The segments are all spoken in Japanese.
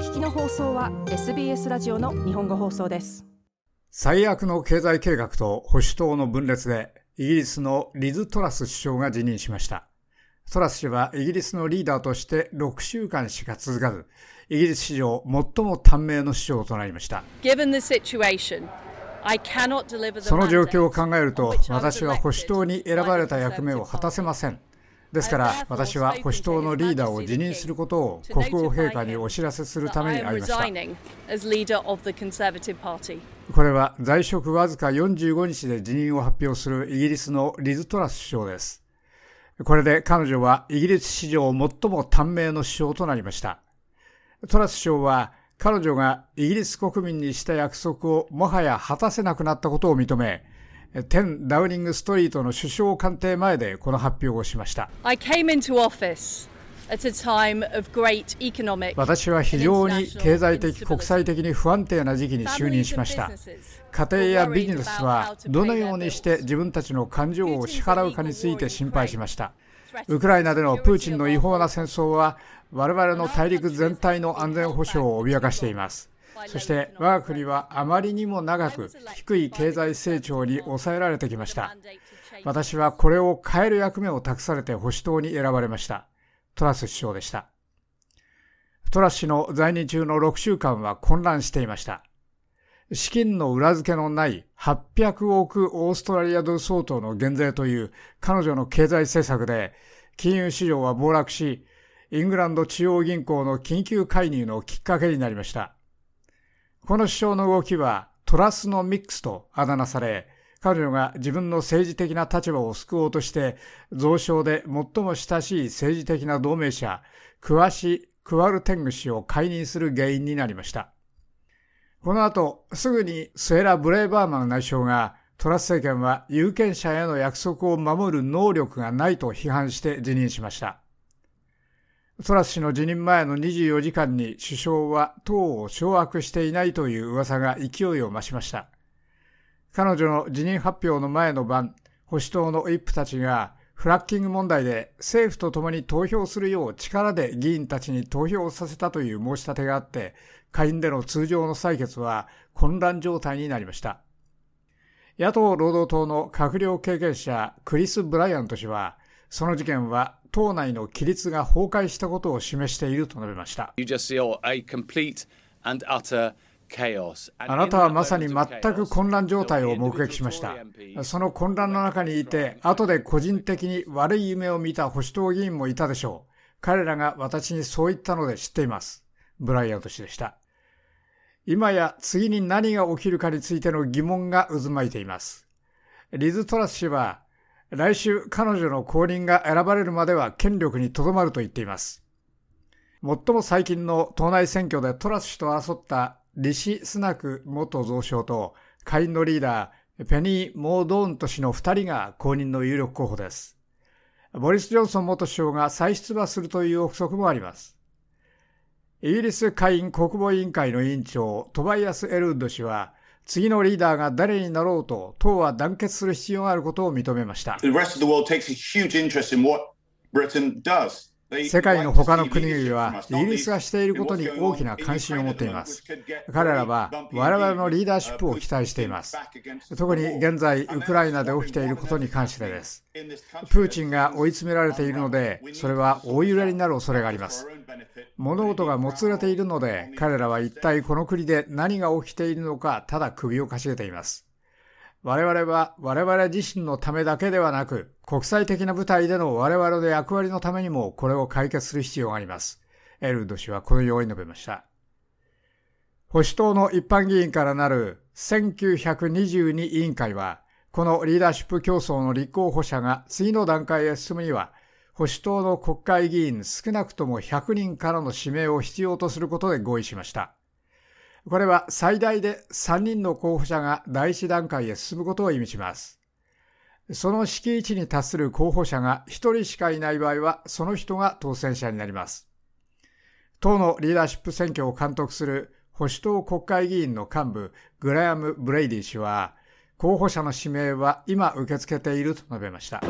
聞きの放送は SBS ラジオの日本語放送です。最悪の経済計画と保守党の分裂でイギリスのリズ・トラス首相が辞任しました。トラス氏はイギリスのリーダーとして6週間しか続かずイギリス史上最も短命の首相となりました。その状況を考えると私は保守党に選ばれた役目を果たせませんですから私は保守党のリーダーを辞任することを国王陛下にお知らせするためにありました。これは在職わずか45日で辞任を発表するイギリスのリズ・トラス首相です。これで彼女はイギリス史上最も短命の首相となりました。トラス首相は彼女がイギリス国民にした約束をもはや果たせなくなったことを認め10ダウニングストリートの首相官邸前でこの発表をしました私は非常に経済的、国際的に不安定な時期に就任しました。家庭やビジネスはどのようにして自分たちの感情を支払うかについて心配しました。ウクライナでのプーチンの違法な戦争は我々の大陸全体の安全保障を脅かしています。そして我が国はあまりにも長く低い経済成長に抑えられてきました。私はこれを変える役目を託されて保守党に選ばれました。トラス首相でした。トラス氏の在任中の6週間は混乱していました。資金の裏付けのない800億オーストラリアドル相当の減税という彼女の経済政策で金融市場は暴落し、イングランド中央銀行の緊急介入のきっかけになりました。この首相の動きはトラスのミックスとあだ名され、彼女が自分の政治的な立場を救おうとして、蔵書で最も親しい政治的な同盟者、クワシ・クワルテング氏を解任する原因になりました。この後、すぐにスエラ・ブレイバーマン内相が、トラス政権は有権者への約束を守る能力がないと批判して辞任しました。トラス氏の辞任前の24時間に首相は党を掌握していないという噂が勢いを増しました。彼女の辞任発表の前の晩、保守党のイップたちがフラッキング問題で政府と共に投票するよう力で議員たちに投票させたという申し立てがあって、下院での通常の採決は混乱状態になりました。野党労働党の閣僚経験者クリス・ブライアント氏は、その事件は党内の規律が崩壊したことを示していると述べました。あなたはまさに全く混乱状態を目撃しました。その混乱の中にいて、後で個人的に悪い夢を見た保守党議員もいたでしょう。彼らが私にそう言ったので知っています。ブライアント氏でした。今や次に何が起きるかについての疑問が渦巻いています。リズ・トラス氏は来週彼女の後任が選ばれるまでは権力にとどまると言っています。最も最近の党内選挙でトラス氏と争ったリシ・スナク元蔵相と下院のリーダーペニー・モードーント氏の2人が後任の有力候補です。ボリス・ジョンソン元首相が再出馬するという憶測もあります。イギリス下院国防委員会の委員長トバイアス・エルウッド氏は次のリーダーが誰になろうと党は団結する必要があることを認めました。世界の他の国々はイギリスがしていることに大きな関心を持っています。彼らは我々のリーダーシップを期待しています。特に現在、ウクライナで起きていることに関してです。プーチンが追い詰められているので、それは大揺れになる恐れがあります。物事がもつれているので、彼らは一体この国で何が起きているのか、ただ首をかしげています。我々は我々自身のためだけではなく、国際的な舞台での我々の役割のためにもこれを解決する必要があります。エルド氏はこのように述べました。保守党の一般議員からなる1922委員会は、このリーダーシップ競争の立候補者が次の段階へ進むには、保守党の国会議員少なくとも100人からの指名を必要とすることで合意しました。これは最大で3人の候補者が第一段階へ進むことを意味します。その敷地に達する候補者が1人しかいない場合は、その人が当選者になります。党のリーダーシップ選挙を監督する保守党国会議員の幹部、グラヤム・ブレイディ氏は、候補者の指名は今受け付けていると述べました。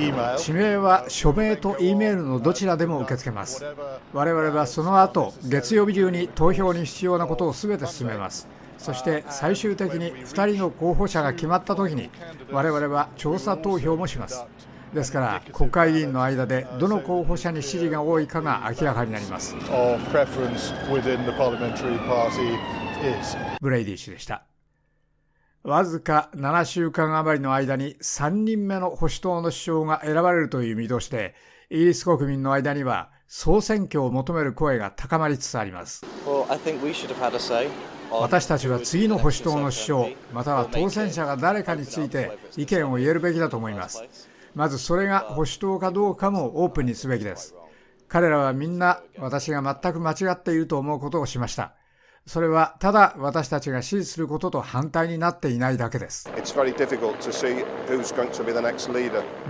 指名は署名と E メールのどちらでも受け付けます。我々はその後月曜日中に投票に必要なことを全て進めます。そして最終的に2人の候補者が決まったときに我々は調査投票もします。ですから国会議員の間でどの候補者に支持が多いかが明らかになります。ブレイディ氏でしたわずか7週間余りの間に3人目の保守党の首相が選ばれるという見通しでイギリス国民の間には総選挙を求める声が高まりつつあります。私たちは次の保守党の首相または当選者が誰かについて意見を言えるべきだと思います。まずそれが保守党かどうかもオープンにすべきです。彼らはみんな私が全く間違っていると思うことをしましたそれはただ私たちが支持することと反対になっていないだけです。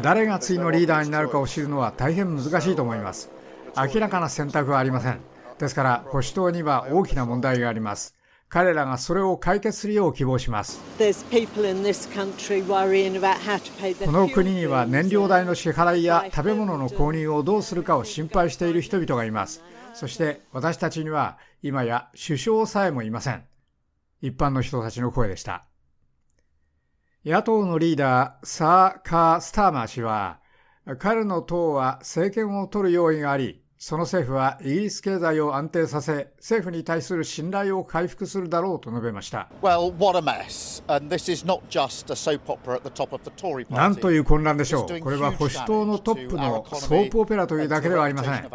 誰が次のリーダーになるかを知るのは大変難しいと思います。明らかな選択はありません。ですから保守党には大きな問題があります彼らがそれを解決するよう希望します。この国には燃料代の支払いや食べ物の購入をどうするかを心配している人々がいます。そして私たちには今や首相さえもいません。一般の人たちの声でした。野党のリーダーサー・カー・スターマー氏は彼の党は政権を取る用意がありその政府はイギリス経済を安定させ、政府に対する信頼を回復するだろうと述べました。なんという混乱でしょう。これは保守党のトップのソープオペラというだけではありません。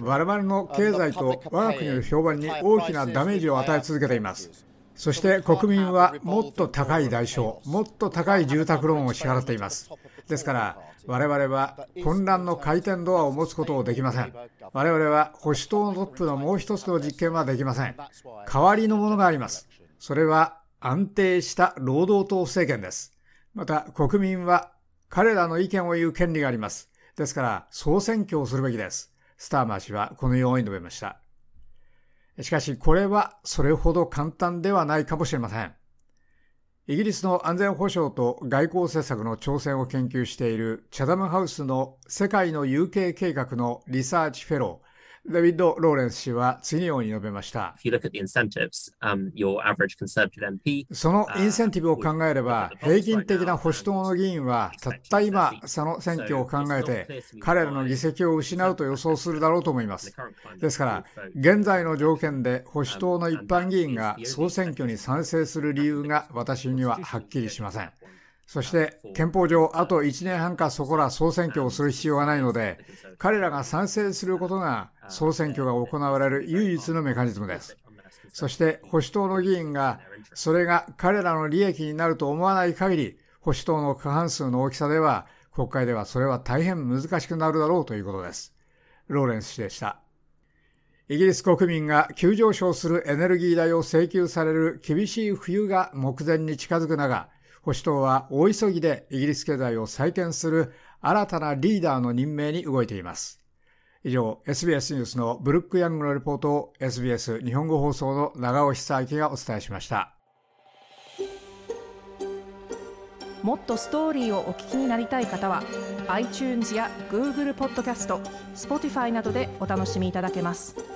我々の経済と我が国の評判に大きなダメージを与え続けています。そして国民はもっと高い代償、もっと高い住宅ローンを支払っています。ですから、我々は混乱の回転ドアを持つことをできません。我々は保守党のトップのもう一つの実験はできません。代わりのものがあります。それは安定した労働党政権です。また国民は彼らの意見を言う権利があります。ですから総選挙をするべきです。スターマー氏はこのように述べました。しかしこれはそれほど簡単ではないかもしれません。イギリスの安全保障と外交政策の挑戦を研究しているチャタムハウスの世界の UK 計画のリサーチフェロー、デビッド・ローレンス氏は次のように述べました。そのインセンティブを考えれば、平均的な保守党の議員は、たった今、その選挙を考えて、彼らの議席を失うと予想するだろうと思います。ですから、現在の条件で保守党の一般議員が総選挙に賛成する理由が私にははっきりしません。そして憲法上あと1年半かそこら総選挙をする必要がないので彼らが賛成することが総選挙が行われる唯一のメカニズムです。そして保守党の議員がそれが彼らの利益になると思わない限り保守党の過半数の大きさでは国会ではそれは大変難しくなるだろうということです。ローレンス氏でした。イギリス国民が急上昇するエネルギー代を請求される厳しい冬が目前に近づく中、保守党は大急ぎでイギリス経済を再建する新たなリーダーの任命に動いています。以上、SBS ニュースのブルック・ヤングのレポートを SBS 日本語放送の長尾久明がお伝えしました。もっとストーリーをお聞きになりたい方は iTunes や Google ポッドキャスト Spotify などでお楽しみいただけます。